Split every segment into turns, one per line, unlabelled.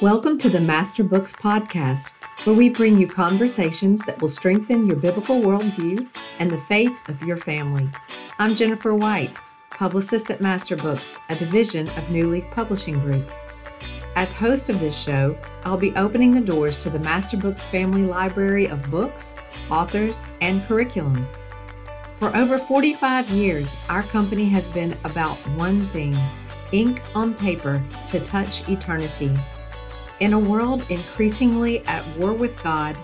Welcome to the Master Books Podcast, where we bring you conversations that will strengthen your biblical worldview and the faith of your family. I'm Jennifer White, publicist at Master Books, a division of New Leaf Publishing Group. As host of this show, I'll be opening the doors to the Master Books family library of books, authors, and curriculum. For over 45 years, our company has been about one thing ink on paper to touch eternity. In a world increasingly at war with God,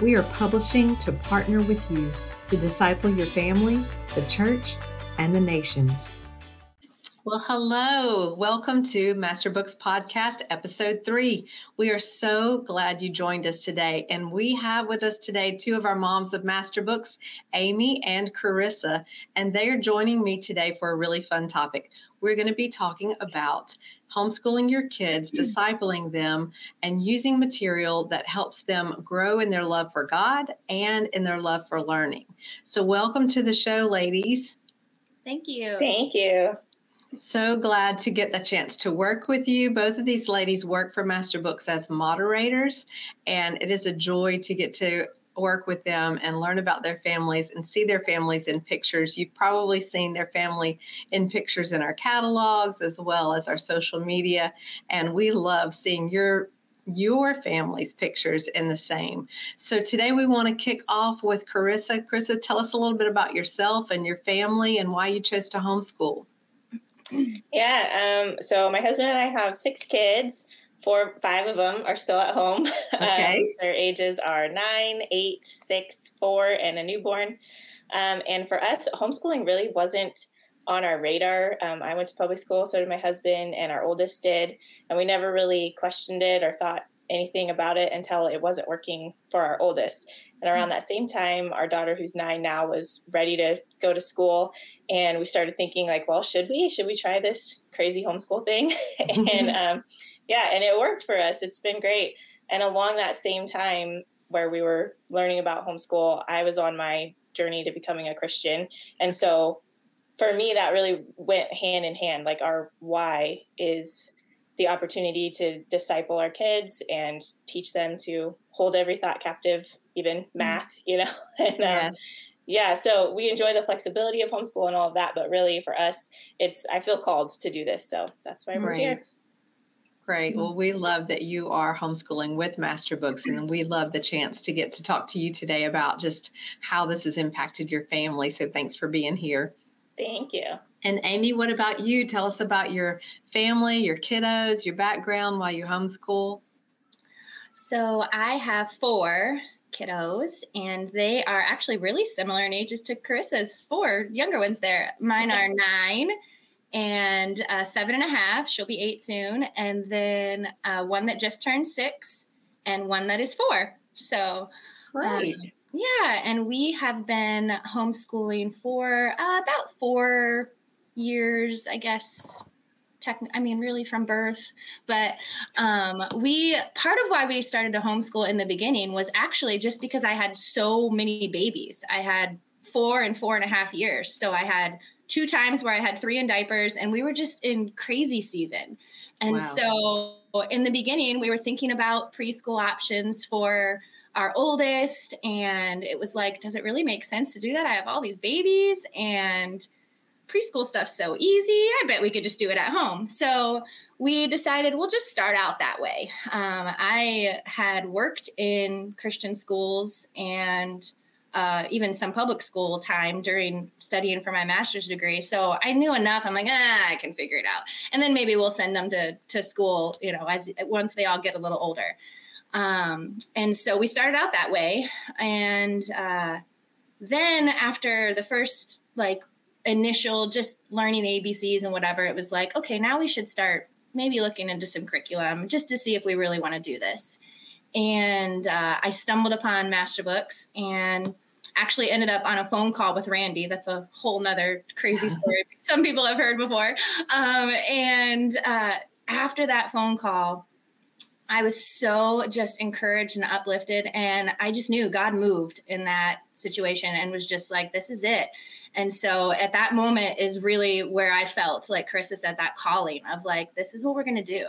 we are publishing to partner with you to disciple your family, the church, and the nations. Well, hello. Welcome to Master Books Podcast, Episode 3. We are so glad you joined us today. And we have with us today two of our moms of Master Books, Amy and Carissa. And they are joining me today for a really fun topic. We're going to be talking about homeschooling your kids, mm. discipling them, and using material that helps them grow in their love for God and in their love for learning. So, welcome to the show, ladies.
Thank you.
Thank you.
So glad to get the chance to work with you. Both of these ladies work for Master Books as moderators, and it is a joy to get to work with them and learn about their families and see their families in pictures. You've probably seen their family in pictures in our catalogs as well as our social media. And we love seeing your your family's pictures in the same. So today we want to kick off with Carissa. Carissa, tell us a little bit about yourself and your family and why you chose to homeschool.
Yeah, um, so my husband and I have six kids four, five of them are still at home.
Okay.
Um, their ages are nine, eight, six, four, and a newborn. Um, and for us, homeschooling really wasn't on our radar. Um, I went to public school, so did my husband, and our oldest did. And we never really questioned it or thought anything about it until it wasn't working for our oldest. And around that same time, our daughter, who's nine now, was ready to go to school. And we started thinking, like, well, should we? Should we try this crazy homeschool thing? and um, yeah, and it worked for us. It's been great. And along that same time where we were learning about homeschool, I was on my journey to becoming a Christian. And so for me, that really went hand in hand. Like our why is the opportunity to disciple our kids and teach them to hold every thought captive, even mm-hmm. math, you know. and, um, um, yeah, so we enjoy the flexibility of homeschool and all of that, but really for us, it's I feel called to do this, so that's why we're right. here.
Great. Well, we love that you are homeschooling with Master Books, and we love the chance to get to talk to you today about just how this has impacted your family. So, thanks for being here.
Thank you.
And Amy, what about you? Tell us about your family, your kiddos, your background while you homeschool.
So, I have four kiddos, and they are actually really similar in ages to Carissa's four younger ones there. Mine are nine and uh, seven and a half. She'll be eight soon. And then uh, one that just turned six and one that is four. So,
right. Um,
yeah. And we have been homeschooling for uh, about four years, I guess. Techn- I mean, really from birth. But um, we, part of why we started to homeschool in the beginning was actually just because I had so many babies. I had four and four and a half years. So I had two times where I had three in diapers, and we were just in crazy season. And wow. so in the beginning, we were thinking about preschool options for our oldest. And it was like, does it really make sense to do that? I have all these babies and preschool stuff's so easy. I bet we could just do it at home. So we decided we'll just start out that way. Um, I had worked in Christian schools and uh, even some public school time during studying for my master's degree. So I knew enough. I'm like, ah, I can figure it out. And then maybe we'll send them to to school, you know, as once they all get a little older. Um, and so we started out that way. And uh, then after the first like initial just learning the ABCs and whatever, it was like, okay, now we should start maybe looking into some curriculum just to see if we really want to do this. And uh, I stumbled upon Master Books and actually ended up on a phone call with Randy. That's a whole nother crazy story some people have heard before. Um, and uh, after that phone call, I was so just encouraged and uplifted. And I just knew God moved in that situation and was just like, this is it. And so at that moment is really where I felt, like Carissa said, that calling of like, this is what we're going to do.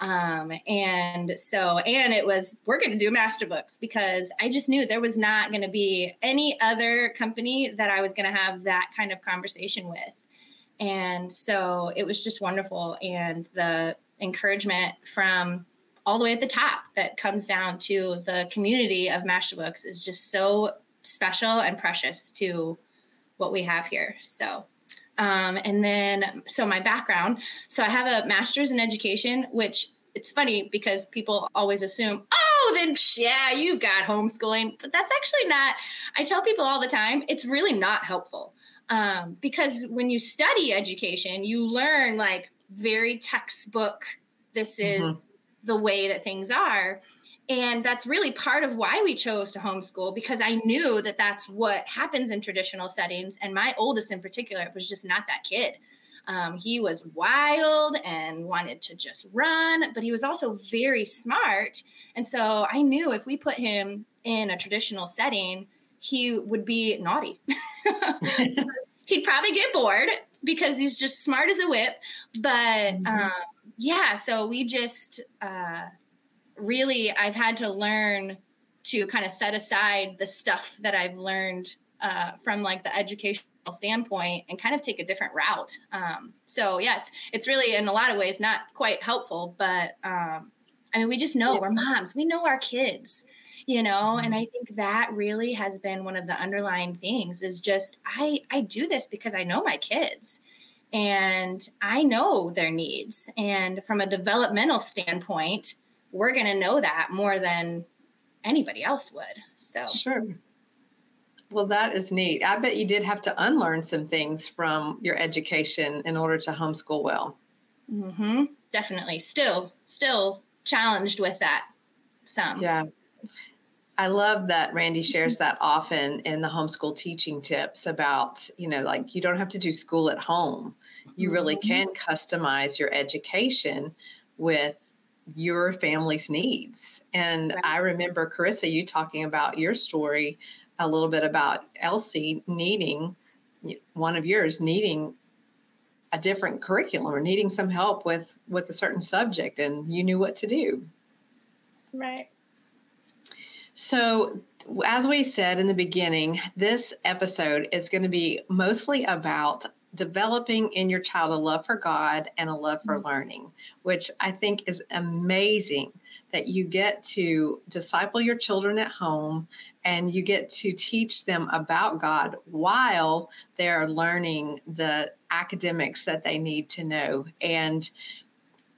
Um, and so, and it was, we're going to do master books because I just knew there was not going to be any other company that I was going to have that kind of conversation with. And so it was just wonderful. And the encouragement from all the way at the top that comes down to the community of master books is just so special and precious to what we have here. So, um, and then, so my background. So I have a master's in education, which it's funny because people always assume, oh, then yeah, you've got homeschooling. But that's actually not, I tell people all the time, it's really not helpful. Um, because when you study education, you learn like very textbook, this is mm-hmm. The way that things are. And that's really part of why we chose to homeschool because I knew that that's what happens in traditional settings. And my oldest in particular was just not that kid. Um, he was wild and wanted to just run, but he was also very smart. And so I knew if we put him in a traditional setting, he would be naughty. He'd probably get bored because he's just smart as a whip. But mm-hmm. um, yeah, so we just, uh, really I've had to learn to kind of set aside the stuff that I've learned uh, from like the educational standpoint and kind of take a different route. Um, so yeah, it's it's really in a lot of ways not quite helpful, but um, I mean we just know we're moms, we know our kids, you know, and I think that really has been one of the underlying things is just I I do this because I know my kids and I know their needs, and from a developmental standpoint we're going to know that more than anybody else would. So,
sure. Well, that is neat. I bet you did have to unlearn some things from your education in order to homeschool well.
Mm-hmm. Definitely. Still, still challenged with that. Some.
Yeah. I love that Randy shares that often in the homeschool teaching tips about, you know, like you don't have to do school at home. You really mm-hmm. can customize your education with your family's needs. And right. I remember, Carissa, you talking about your story a little bit about Elsie needing one of yours needing a different curriculum or needing some help with with a certain subject and you knew what to do
right
so as we said in the beginning this episode is going to be mostly about developing in your child a love for God and a love for mm-hmm. learning, which I think is amazing that you get to disciple your children at home and you get to teach them about God while they're learning the academics that they need to know. And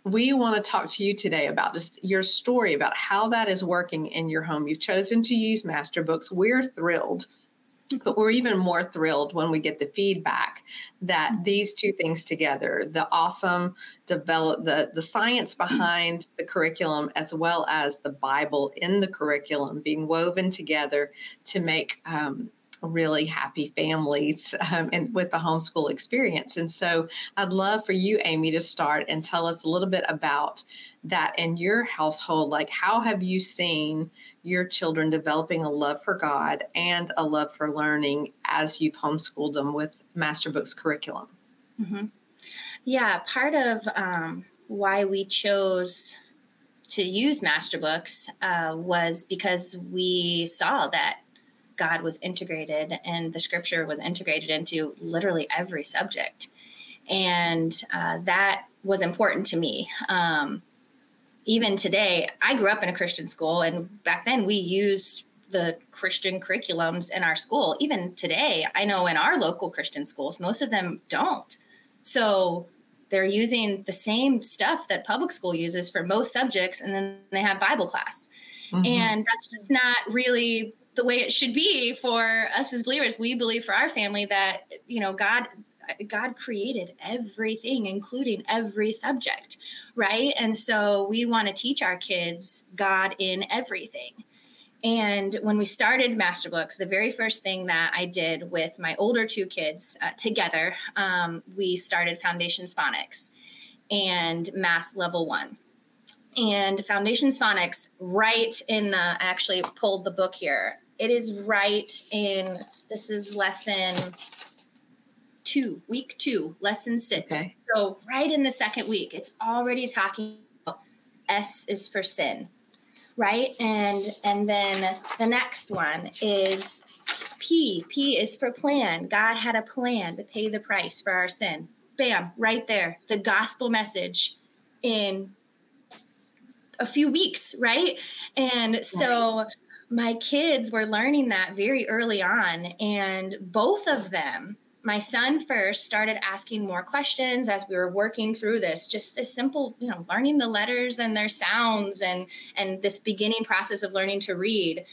we want to talk to you today about just your story about how that is working in your home. You've chosen to use master books. We're thrilled but we're even more thrilled when we get the feedback that mm-hmm. these two things together the awesome develop the the science mm-hmm. behind the curriculum as well as the bible in the curriculum being woven together to make um, really happy families um, and with the homeschool experience and so i'd love for you amy to start and tell us a little bit about that in your household like how have you seen your children developing a love for God and a love for learning as you've homeschooled them with Master Books curriculum?
Mm-hmm. Yeah, part of um, why we chose to use Master Books uh, was because we saw that God was integrated and the scripture was integrated into literally every subject. And uh, that was important to me. Um, even today, I grew up in a Christian school, and back then we used the Christian curriculums in our school. Even today, I know in our local Christian schools, most of them don't. So they're using the same stuff that public school uses for most subjects, and then they have Bible class. Mm-hmm. And that's just not really the way it should be for us as believers. We believe for our family that, you know, God God created everything, including every subject, right? And so we want to teach our kids God in everything. And when we started Master Books, the very first thing that I did with my older two kids uh, together, um, we started Foundations Phonics and Math Level One. And Foundations Phonics, right in the, I actually pulled the book here. It is right in, this is lesson two, week two, lesson six. Okay. So right in the second week, it's already talking about S is for sin, right? And and then the next one is P. P is for plan. God had a plan to pay the price for our sin. Bam, right there. The gospel message in a few weeks, right? And so my kids were learning that very early on. And both of them, my son first started asking more questions as we were working through this just this simple you know learning the letters and their sounds and and this beginning process of learning to read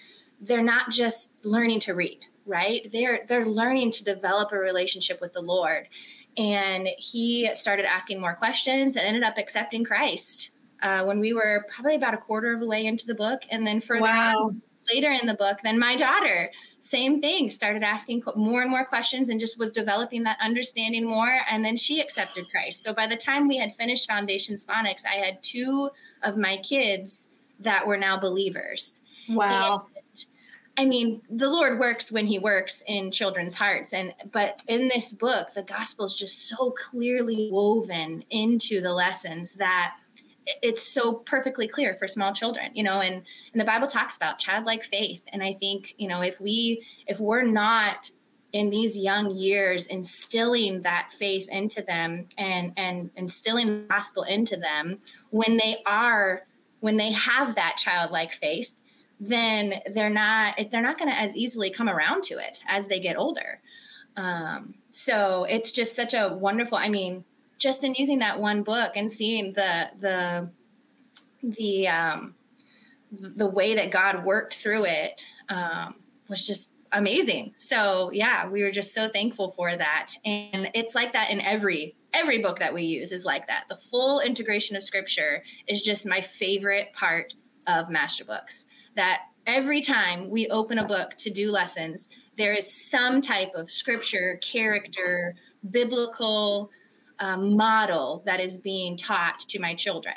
they're not just learning to read right they're they're learning to develop a relationship with the lord and he started asking more questions and ended up accepting christ uh, when we were probably about a quarter of the way into the book. And then further wow. later in the book then my daughter same thing started asking more and more questions and just was developing that understanding more. And then she accepted christ. So by the time we had finished foundations phonics i had two of my kids that were now believers.
Wow.
And I mean, the Lord works when he works in children's hearts. And but in this book, the gospel is just so clearly woven into the lessons that it's so perfectly clear for small children, you know, and and the Bible talks about childlike faith and I think, you know, if we if we're not in these young years instilling that faith into them and and instilling the gospel into them when they are when they have that childlike faith then they're not they're not going to as easily come around to it as they get older. Um, so it's just such a wonderful. I mean, just in using that one book and seeing the the the um, the way that God worked through it um, was just amazing. So yeah, we were just so thankful for that. And it's like that in every every book that we use is like that. The full integration of scripture is just my favorite part of master books that every time we open a book to do lessons, there is some type of scripture, character, biblical um, model that is being taught to my children.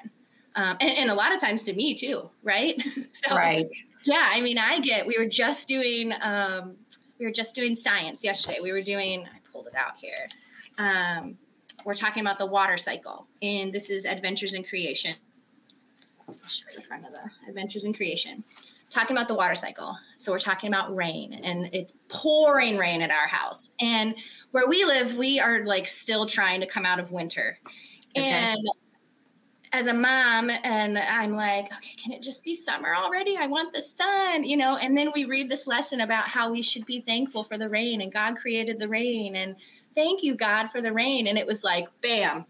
Um, and, and, a lot of times to me too, right?
so, right.
Yeah, I mean, I get. We were just doing, um, we were just doing science yesterday. We were doing. I pulled it out here. Um, we're talking about the water cycle, and this is Adventures in Creation. I'll show you the front of the Adventures in Creation talking about the water cycle. So we're talking about rain and it's pouring rain at our house. And where we live, we are like still trying to come out of winter. Okay. And as a mom, and I'm like, okay, can it just be summer already? I want the sun, you know. And then we read this lesson about how we should be thankful for the rain and God created the rain and thank you, God, for the rain. And it was like, bam,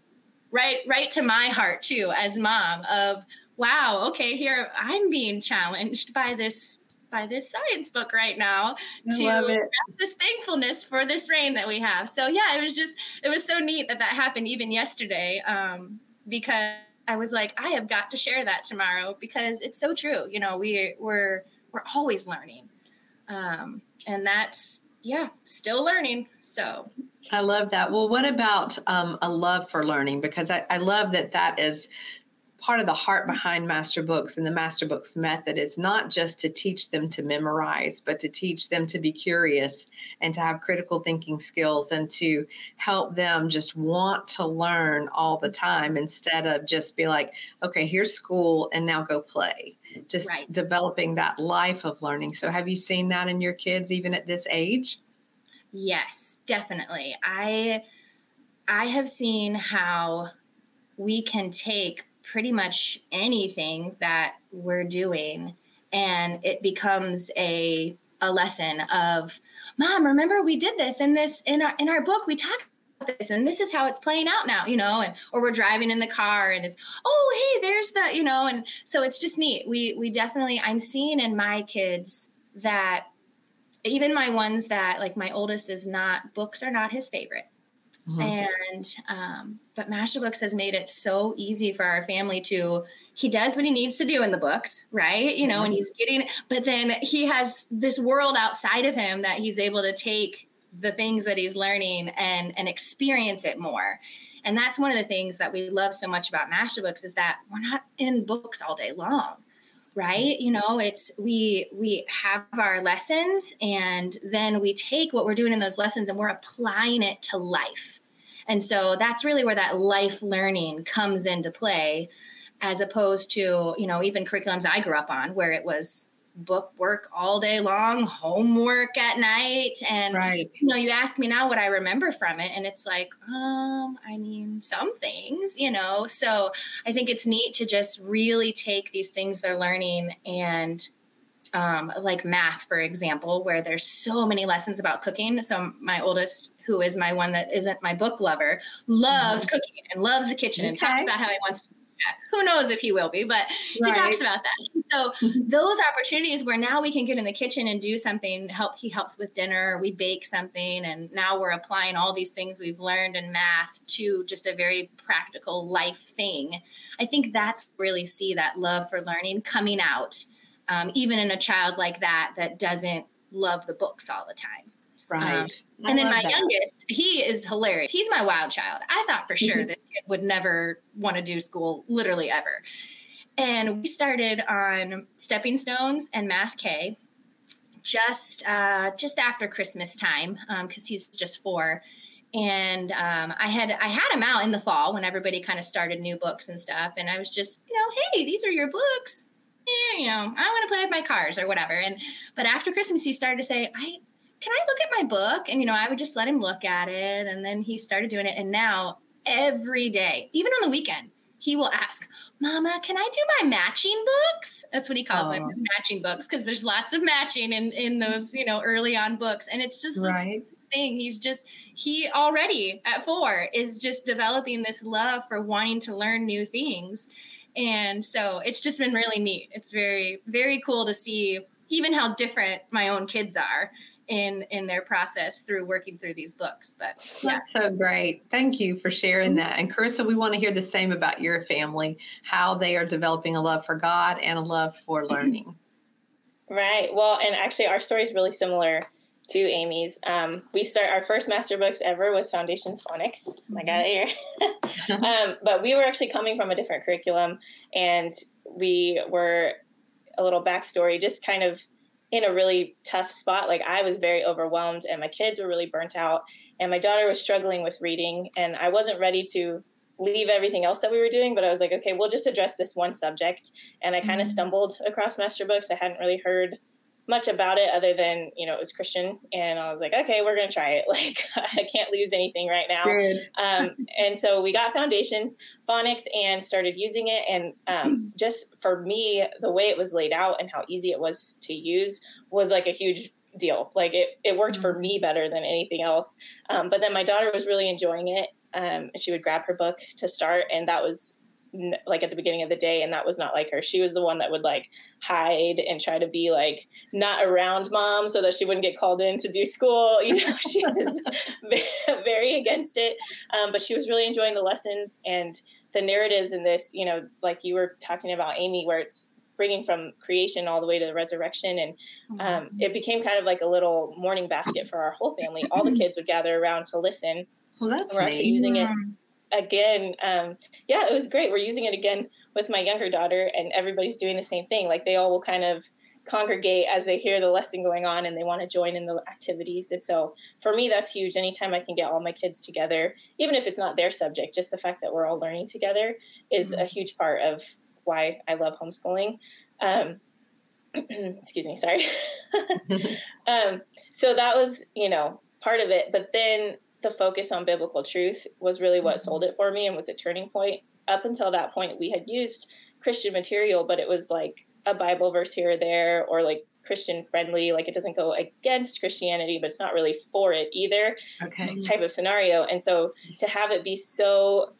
right, right to my heart too, as mom of wow, okay, here I'm being challenged by this by this science book right now I to this thankfulness for this rain that we have. So yeah, it was just it was so neat that that happened even yesterday um, because I was like, I have got to share that tomorrow because it's so true. You know, we we're we're always learning, um, and that's yeah, still learning. So
I love that. Well, what about um, a love for learning? Because I, I love that that is part of the heart behind master books and the master books method is not just to teach them to memorize but to teach them to be curious and to have critical thinking skills and to help them just want to learn all the time instead of just be like okay here's school and now go play. Just right. developing that life of learning. So have you seen that in your kids even at this age?
Yes definitely. I i have seen how we can take pretty much anything that we're doing. And it becomes a a lesson of mom remember we did this in this in our in our book we talked about this and this is how it's playing out now you know and or we're driving in the car and it's oh hey there's the you know and so it's just neat. We we definitely i'm seeing in my kids that even my ones that like my oldest is not books are not his favorite Mm-hmm. And um, but Master Books has made it so easy for our family to he does what he needs to do in the books, right? You know, yes. and he's getting but then he has this world outside of him that he's able to take the things that he's learning and and experience it more. And that's one of the things that we love so much about Master Books is that we're not in books all day long right? You know it's we we have our lessons and then we take what we're doing in those lessons and we're applying it to life. And so that's really where that life learning comes into play as opposed to, you know, even curriculums I grew up on where it was book work all day long, homework at night. And right. you know, you ask me now what I remember from it, and it's like, um, I mean, some things, you know. So I think it's neat to just really take these things they're learning and um, like math, for example, where there's so many lessons about cooking. So my oldest, who is my one that isn't my book lover, loves mm-hmm. cooking and loves the kitchen okay. and talks about how he wants to who knows if he will be, but right. he talks about that. So those opportunities where now we can get in the kitchen and do something, help he helps with dinner, we bake something, and now we're applying all these things we've learned in math to just a very practical life thing. I think that's really see that love for learning coming out, um, even in a child like that that doesn't love the books all the time.
Right. Um,
and then my that. youngest, he is hilarious. He's my wild child. I thought for sure mm-hmm. this kid would never want to do school, literally ever. And we started on Stepping Stones and Math K just uh, just after Christmas time because um, he's just four. And um, I had I had him out in the fall when everybody kind of started new books and stuff. And I was just, you know, hey, these are your books. Yeah, you know, I want to play with my cars or whatever. And but after Christmas, he started to say, I can I look at my book? And, you know, I would just let him look at it. And then he started doing it. And now every day, even on the weekend, he will ask, Mama, can I do my matching books? That's what he calls oh. them, his matching books, because there's lots of matching in, in those, you know, early on books. And it's just this right. thing. He's just, he already at four is just developing this love for wanting to learn new things. And so it's just been really neat. It's very, very cool to see even how different my own kids are in in their process through working through these books but
yeah. that's so great thank you for sharing mm-hmm. that and carissa we want to hear the same about your family how they are developing a love for god and a love for mm-hmm. learning
right well and actually our story is really similar to amy's um, we start our first master books ever was foundations phonics mm-hmm. i got it here um, but we were actually coming from a different curriculum and we were a little backstory just kind of in a really tough spot. Like I was very overwhelmed and my kids were really burnt out and my daughter was struggling with reading and I wasn't ready to leave everything else that we were doing, but I was like, okay, we'll just address this one subject. And I kind of mm-hmm. stumbled across master books. I hadn't really heard much about it other than you know it was christian and i was like okay we're gonna try it. Like i can't lose anything right now. Um, and so we got foundations phonics and started using it and um, just for me the way it was laid out and how easy it was to use was like a huge deal. Like it, it worked for mm-hmm. me better than anything else. Um, but then my daughter was really enjoying it um, she would grab her book to start and that was like at the beginning of the day and that was not like her. She was the one that would like hide and try to be like not around mom so that she wouldn't get called in to do school. You know she was very against it. Um, but she was really enjoying the lessons and the narratives in this you know like you were talking about amy where it's bringing from creation all the way to the resurrection. And um, mm-hmm. it became kind of like a little morning basket for our whole family. All the kids would gather around to listen.
Well that's
we're
neat.
actually using it again um, yeah it was great. We're using it again with my younger daughter and everybody's doing the same thing. Like they all will kind of congregate as they hear the lesson going on and they want to join in the activities. And so for me that's huge. Anytime i can get all my kids together even if it's not their subject just the fact that we're all learning together is mm-hmm. a huge part of why i love homeschooling. Um, excuse me sorry. Um, so that was you know part of it. But then the focus on biblical truth was really what mm-hmm. sold it for me and was a turning point. Up until that point, we had used Christian material, but it was like a Bible verse here or there, or like Christian friendly. Like it doesn't go against Christianity, but it's not really for it either.
Okay.
Type of scenario. And so to have it be so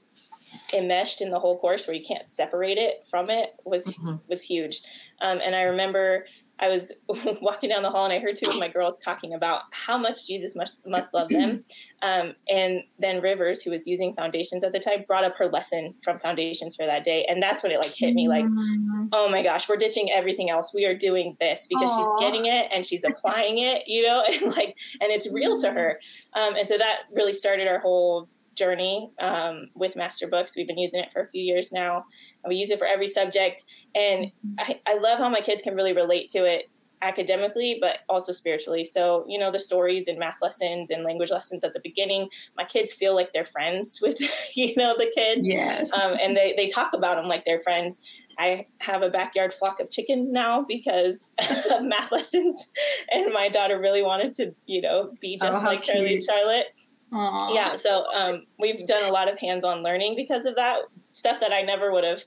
enmeshed in the whole course where you can't separate it from it was mm-hmm. was huge. Um, and I remember I was walking down the hall and I heard two of my girls talking about how much Jesus must must love them. Um, and then Rivers, who was using foundations at the time, brought up her lesson from foundations for that day, and that's when it like hit me like, mm. oh my gosh, we're ditching everything else. We are doing this because Aww. she's getting it and she's applying it, you know, and like, and it's real to her. Um, and so that really started our whole journey um, with Master Books. We've been using it for a few years now. and We use it for every subject, and I, I love how my kids can really relate to it academically, but also spiritually. So, you know, the stories and math lessons and language lessons at the beginning, my kids feel like they're friends with, you know, the kids.
Yes.
Um, and they, they talk about them like they're friends. I have a backyard flock of chickens now because of math lessons. And my daughter really wanted to, you know, be just oh, like Charlie and Charlotte. Aww. Yeah, so um, we've done a lot of hands-on learning because of that stuff that I never would have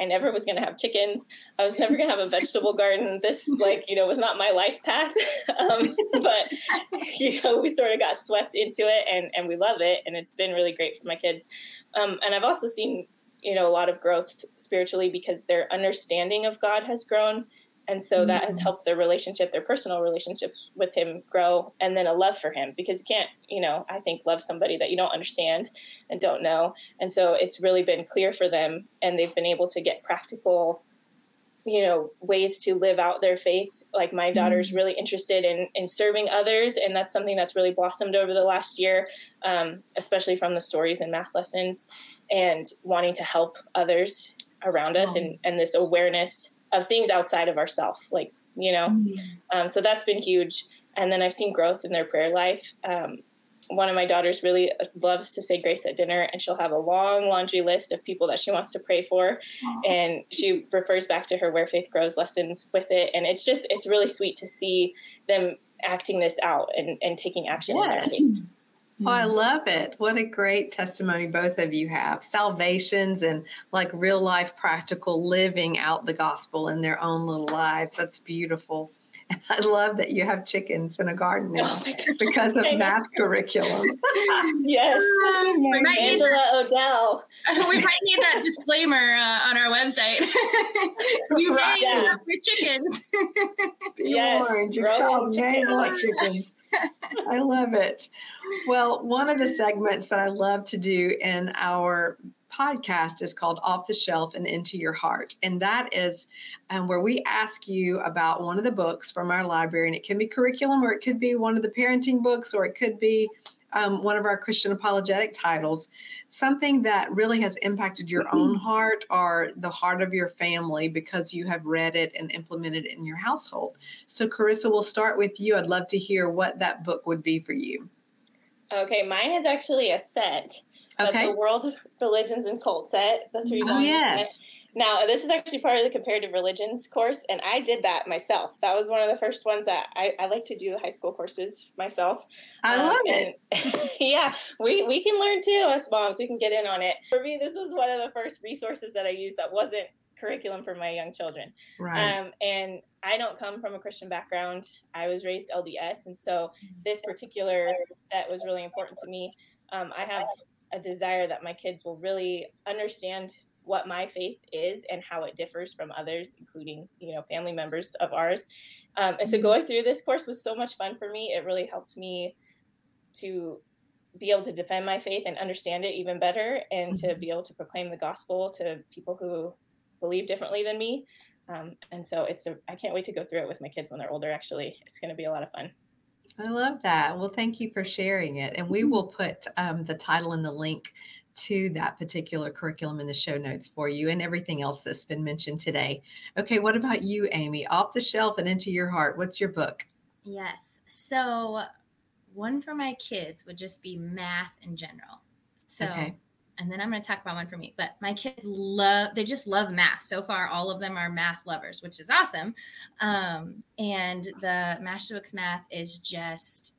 I never was going to have chickens. I was never going to have a vegetable garden. This, like, you know, was not my life path. um, but, you know, we sort of got swept into it and, and we love it. And it's been really great for my kids. Um, and I've also seen, you know, a lot of growth spiritually because their understanding of God has grown and so that has mm-hmm. helped their relationship their personal relationships with him grow and then a love for him because you can't you know i think love somebody that you don't understand and don't know and so it's really been clear for them and they've been able to get practical you know ways to live out their faith like my daughter's mm-hmm. really interested in in serving others and that's something that's really blossomed over the last year um, especially from the stories and math lessons and wanting to help others around us and and this awareness of things outside of ourself like you know mm-hmm. um, so that's been huge and then i've seen growth in their prayer life um, one of my daughters really loves to say grace at dinner and she'll have a long laundry list of people that she wants to pray for Aww. and she refers back to her where faith grows lessons with it and it's just it's really sweet to see them acting this out and, and taking action yes. in their faith
Oh, I mm-hmm. love it. What a great testimony both of you have. Salvations and like real life practical living out the gospel in their own little lives. That's beautiful. And I love that you have chickens in a garden now oh because of math curriculum.
yes. Angela Odell.
we might need that disclaimer uh, on our website. you may yes. have your chickens.
Be yes. warned, your child may like chickens. I love it. Well, one of the segments that I love to do in our podcast is called Off the Shelf and Into Your Heart. And that is um, where we ask you about one of the books from our library. And it can be curriculum, or it could be one of the parenting books, or it could be um, one of our Christian apologetic titles, something that really has impacted your own heart or the heart of your family because you have read it and implemented it in your household. So, Carissa, we'll start with you. I'd love to hear what that book would be for you.
Okay, mine is actually a set okay. the World Religions and Cult set, the three
volumes. Oh, yes.
Now, this is actually part of the comparative religions course, and I did that myself. That was one of the first ones that I, I like to do the high school courses myself.
I um, love it.
yeah, we, we can learn too, us moms. We can get in on it. For me, this was one of the first resources that I used that wasn't curriculum for my young children.
Right.
Um, and I don't come from a Christian background. I was raised LDS, and so this particular set was really important to me. Um, I have a desire that my kids will really understand what my faith is and how it differs from others, including you know family members of ours. Um, and so mm-hmm. going through this course was so much fun for me. It really helped me to be able to defend my faith and understand it even better, and to mm-hmm. be able to proclaim the gospel to people who believe differently than me. Um, and so it's a, I can't wait to go through it with my kids when they're older. Actually, it's going to be a lot of fun.
I love that. Well, thank you for sharing it. And we mm-hmm. will put um, the title and the link to that particular curriculum in the show notes for you and everything else that's been mentioned today. Okay, what about you, Amy? Off the shelf and into your heart. What's your book?
Yes. So, one for my kids would just be math in general. So, okay and then I'm going to talk about one for me. But my kids love, they just love math. So far, all of them are math lovers, which is awesome. Um, and the Master Books math is just,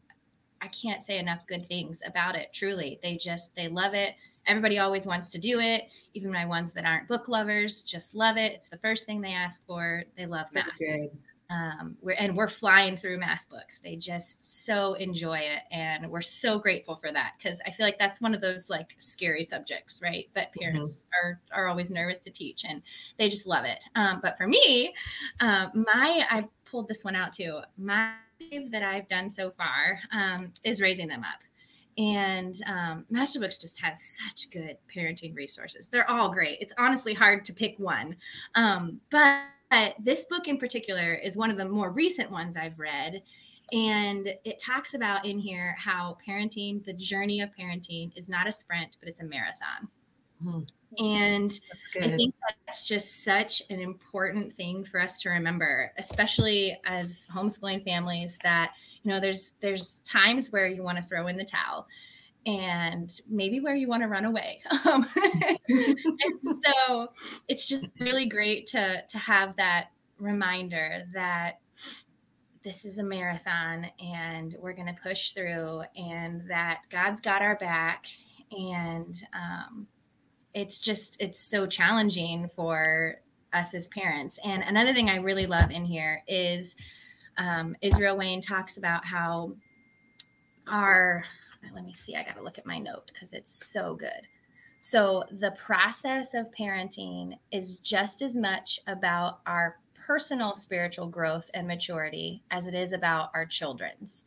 I can't say enough good things about it. Truly, they just, they love it. Everybody always wants to do it. Even my ones that aren't book lovers just love it. It's the first thing they ask for. They love math. Good um, we're, and we're flying through math books. They just so enjoy it, and we're so grateful for that because I feel like that's one of those like scary subjects, right? That mm-hmm. parents mm-hmm. are are always nervous to teach, and they just love it. Um, but for me, uh, my I pulled this one out too. My that I've done so far um, is raising them up. And um, Master Books just has such good parenting resources. They're all great. It's honestly hard to pick one, um, but but this book in particular is one of the more recent ones I've read. And it talks about in here how parenting, the journey of parenting, is not a sprint, but it's a marathon. Mm-hmm. And I think that's just such an important thing for us to remember, especially as homeschooling families that, you know, there's there's times where you want to throw in the towel and maybe where you want to run away. Um, and so it's just really great to to have that reminder that this is a marathon and we're going to push through and that God's got our back and um, it's just it's so challenging for us as parents. And another thing I really love in here is um, Israel Wayne talks about how our let me see, I got to look at my note because it's so good. So, the process of parenting is just as much about our personal spiritual growth and maturity as it is about our children's.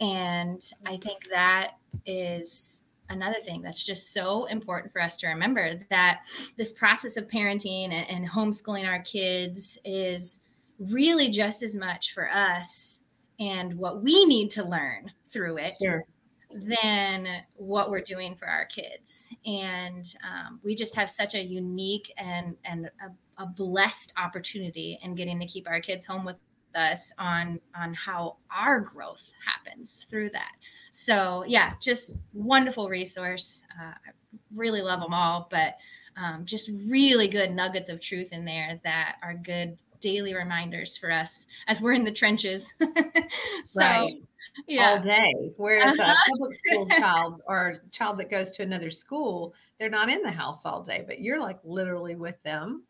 And I think that is another thing that's just so important for us to remember that this process of parenting and, homeschooling our kids is really just as much for us and what we need to learn through it sure. Than what we're doing for our kids. And um, we just have such a unique and and a, a blessed opportunity in getting to keep our kids home with us on on how our growth happens through that so yeah just wonderful resource uh, i really love them all but um, just really good nuggets of truth in there that are good daily reminders for us as we're in the trenches
so right. Yeah. all day whereas uh-huh. a public school child or a child that goes to another school they're not in the house all day but you're like literally with them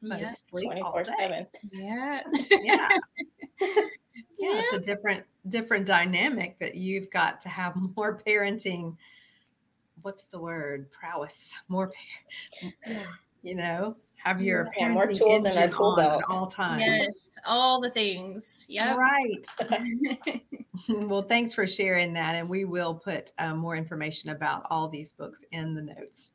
mostly 24 7 yeah yeah yeah, it's a different different dynamic that you've got to have more parenting. What's the word? Prowess. More, you know, have your yeah, more tools in our tool belt at all times.
Yes, all the things. Yeah,
right. well, thanks for sharing that, and we will put um, more information about all these books in the notes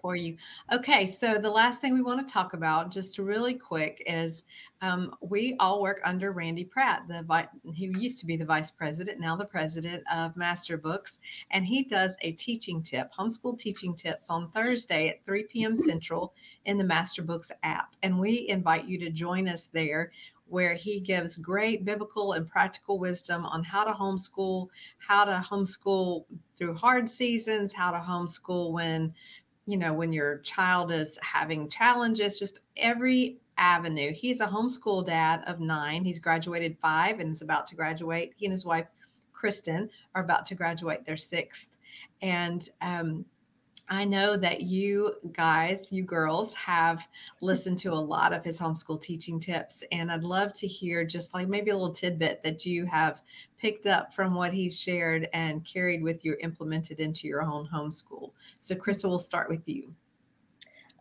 for you. Okay, so the last thing we want to talk about, just really quick, is um, we all work under Randy Pratt, the vi- he used to be the vice president, now the president of Master Books, and he does a teaching tip, homeschool teaching tips on Thursday at 3 p.m. Central in the Master Books app, and we invite you to join us there where he gives great biblical and practical wisdom on how to homeschool, how to homeschool through hard seasons, how to homeschool when you know, when your child is having challenges, just every avenue. He's a homeschool dad of nine. He's graduated five and is about to graduate. He and his wife, Kristen, are about to graduate their sixth. And um, I know that you guys, you girls, have listened to a lot of his homeschool teaching tips. And I'd love to hear just like maybe a little tidbit that you have picked up from what he's shared and carried with you, implemented into your own homeschool. So, Krista, we'll start with you.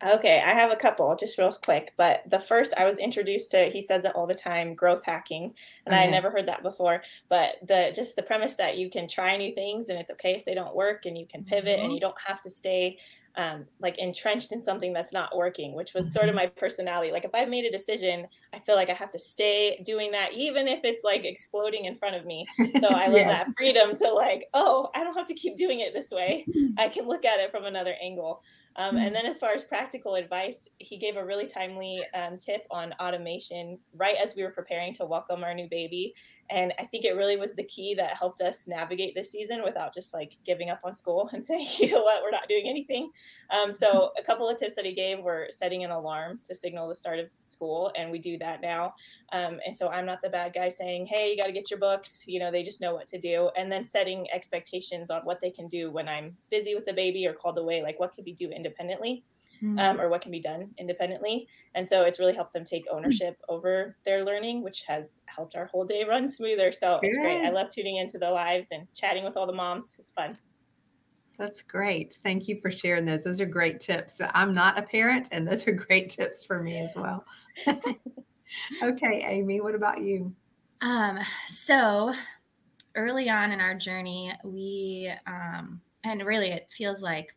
Okay, I have a couple just real quick. But the first, I was introduced to, he says it all the time, growth hacking. And oh, I yes. never heard that before. But the just the premise that you can try new things and it's okay if they don't work and you can pivot mm-hmm. and you don't have to stay um, like entrenched in something that's not working, which was sort of mm-hmm. my personality. Like if I've made a decision, I feel like I have to stay doing that, even if it's like exploding in front of me. So I love yes. that freedom to like, oh, I don't have to keep doing it this way. I can look at it from another angle. Um, and hmm. then, as far as practical advice, he gave a really timely um, tip on automation right as we were preparing to welcome our new baby. And I think it really was the key that helped us navigate this season without just like giving up on school and saying, you know what, we're not doing anything. Um, so, a couple of tips that he gave were setting an alarm to signal the start of school. And we do that now. Um, and so, I'm not the bad guy saying, hey, you got to get your books. You know, they just know what to do. And then setting expectations on what they can do when I'm busy with the baby or called away. Like, what could we do independently? Um, mm-hmm. or what can be done independently. And so it's really helped them take hmm. ownership mm-hmm. over their learning, which has helped our whole day run smoother. So Good. it's great. I love tuning into the lives and chatting with all the moms. It's fun.
That's great. Thank you for sharing those. Those are great tips. I'm not a parent, and those are great tips for me as well. okay, Amy, what about you?
Um, so early on in our journey, we um, and really it feels like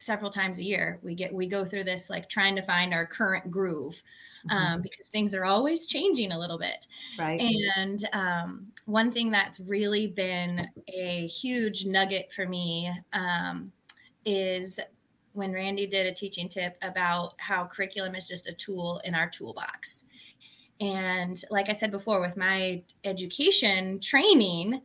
several times a year we get we go through this like trying to find our current groove um, mm-hmm. because things are always changing a little bit right and um, one thing that's really been a huge nugget for me um, is when Randy did a teaching tip about how curriculum is just a tool in our toolbox. And like I said before, with my education training,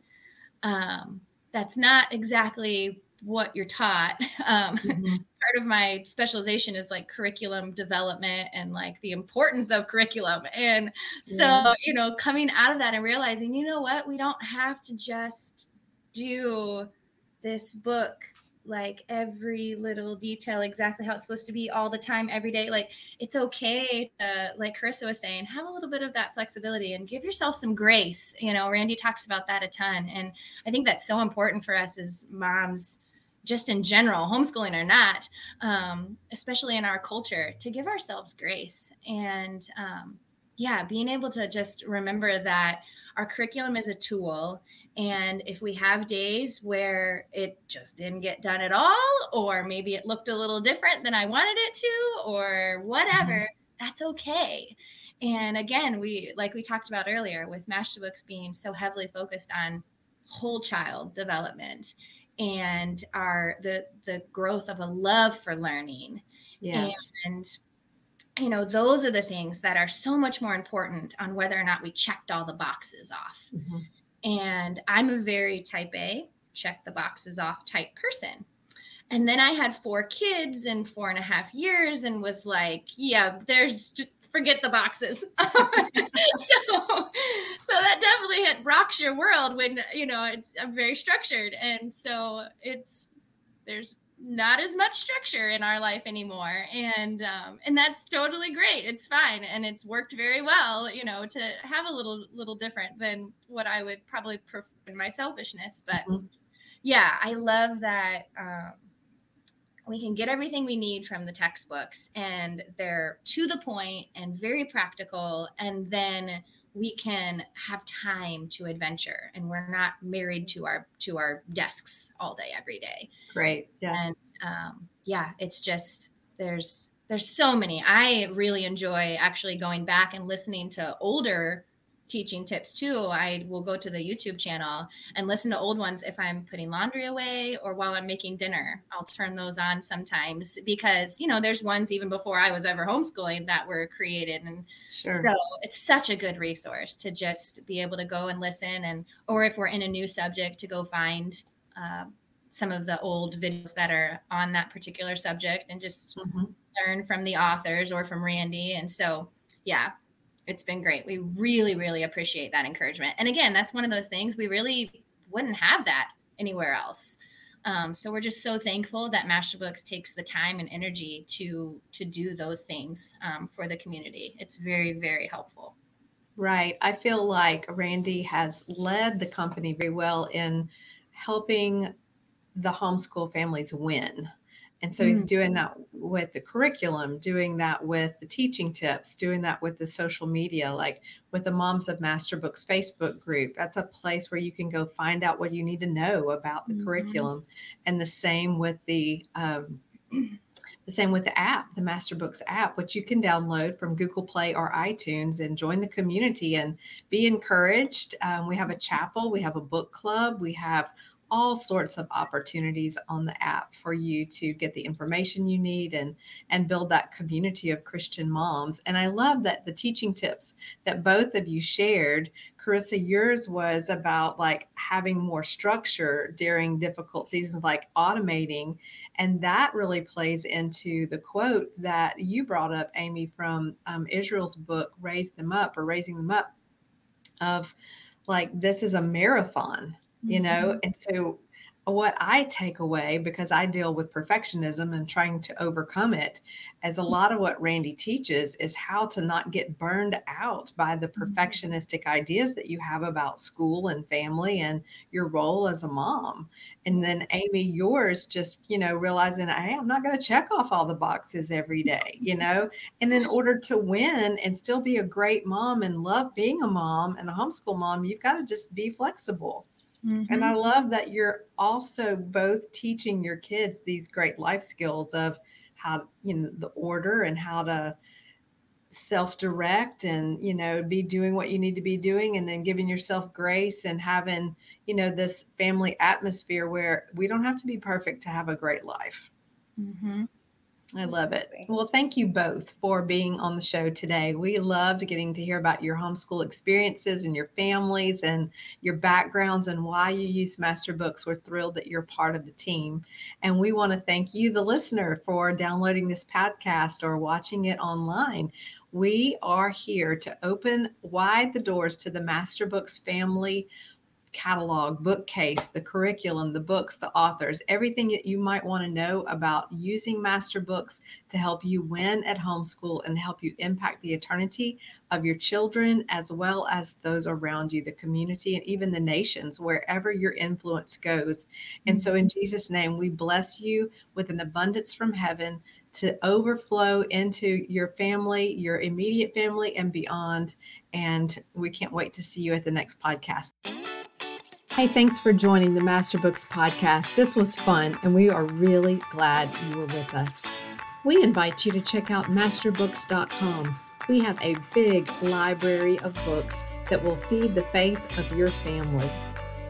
um, that's not exactly what you're taught. Um, mm-hmm. Part of my specialization is like curriculum development and like the importance of curriculum. And so, yeah. you know, coming out of that and realizing, you know what, we don't have to just do this book like every little detail exactly how it's supposed to be all the time every day like it's okay to like carissa was saying have a little bit of that flexibility and give yourself some grace you know randy talks about that a ton and i think that's so important for us as moms just in general homeschooling or not um, especially in our culture to give ourselves grace and um, yeah being able to just remember that our curriculum is a tool and if we have days where it just didn't get done at all, or maybe it looked a little different than I wanted it to, or whatever, mm-hmm. that's okay. And again, we, like we talked about earlier, with Masterbooks being so heavily focused on whole child development and our the the growth of a love for learning yes. and you know those are the things that are so much more important on whether or not we checked all the boxes off mm-hmm. And I'm a very type A, check the boxes off type person. And then I had four kids in four and a half years and was like, yeah, there's just forget the boxes. so, so that definitely hit rocks your world when, you know, it's I'm very structured. And so it's, there's not as much structure in our life anymore and um, and that's totally great it's fine and it's worked very well you know to have a little little different than what i would probably prefer in my selfishness but mm-hmm. yeah i love that um, we can get everything we need from the textbooks and they're to the point and very practical and then we can have time to adventure and we're not married to our to our desks all day every day.
Right
yeah. And um, yeah it's just there's there's so many. I really enjoy actually going back and listening to older teaching tips too. I will go to the YouTube channel and listen to old ones if I'm putting laundry away or while I'm making dinner. I'll turn those on sometimes because, you know, there's ones even before I was ever homeschooling that were created. And sure. so it's such a good resource to just be able to go and listen and, or if we're in a new subject, to go find uh, some of the old videos that are on that particular subject and just mm-hmm. learn from the authors or from Randy. And so, yeah, it's been great. We really, really appreciate that encouragement. And again, that's one of those things we really wouldn't have that anywhere else. Um, so we're just so thankful that Masterbooks takes the time and energy to to do those things um, for the community. It's very, very helpful.
Right. I feel like Randy has led the company very well in helping the homeschool families win. And so he's doing mm-hmm. that with the curriculum, doing that with the teaching tips, doing that with the social media, like with the Moms of Masterbooks Facebook group. That's a place where you can go find out what you need to know about the mm-hmm. curriculum. And the same with the um, the same with the app, the Masterbooks app, which you can download from Google Play or iTunes and join the community and be encouraged. Um, we have a chapel, we have a book club, we have all sorts of opportunities on the app for you to get the information you need and and build that community of Christian moms. And I love that the teaching tips that both of you shared, Carissa, yours was about like having more structure during difficult seasons, like automating. And that really plays into the quote that you brought up, Amy, from um, Israel's book, Raise Them Up or Raising Them Up, of like, this is a marathon you know mm-hmm. and so what I take away because I deal with perfectionism and trying to overcome it, as a mm. lot of what Randy teaches is how to not get burned out by the mm-hmm. perfectionistic ideas that you have about school and family and your role as a mom. And then, Amy, yours just, you know, realizing, hey, I'm not going to check off all the boxes every day, you know? And in order to win and still be a great mom and love being a mom and a homeschool mom, you've got to just be flexible Mm-hmm. And I love that you're also both teaching your kids these great life skills of how, you know, the order and how to self direct and, you know, be doing what you need to be doing and then giving yourself grace and having, you know, this family atmosphere where we don't have to be perfect to have a great life.
Mm-hmm.
I love it. Well, thank you both for being on the show today. We loved getting to hear about your homeschool experiences and your families and your backgrounds and why you use Master Books. We're thrilled that you're part of the team. And we want to thank you, the listener, for downloading this podcast or watching it online. We are here to open wide the doors to the Master Books family catalog, bookcase, the curriculum, the books, the authors, everything that you might want to know about using master books to help you win at homeschool and help you impact the eternity of your children as well as those around you, the community, and even the nations, wherever your influence goes. And so, in mm-hmm. Jesus' name, we bless you with an abundance from heaven to overflow into your family, your immediate family, and beyond. And we can't wait to see you at the next podcast. Hey, thanks for joining the Master Books podcast. This was fun, and we are really glad you were with us. We invite you to check out masterbooks.com. We have a big library of books that will feed the faith of your family.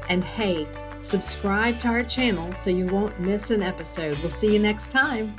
And hey, subscribe to our channel so you won't miss an episode. We'll see you next time.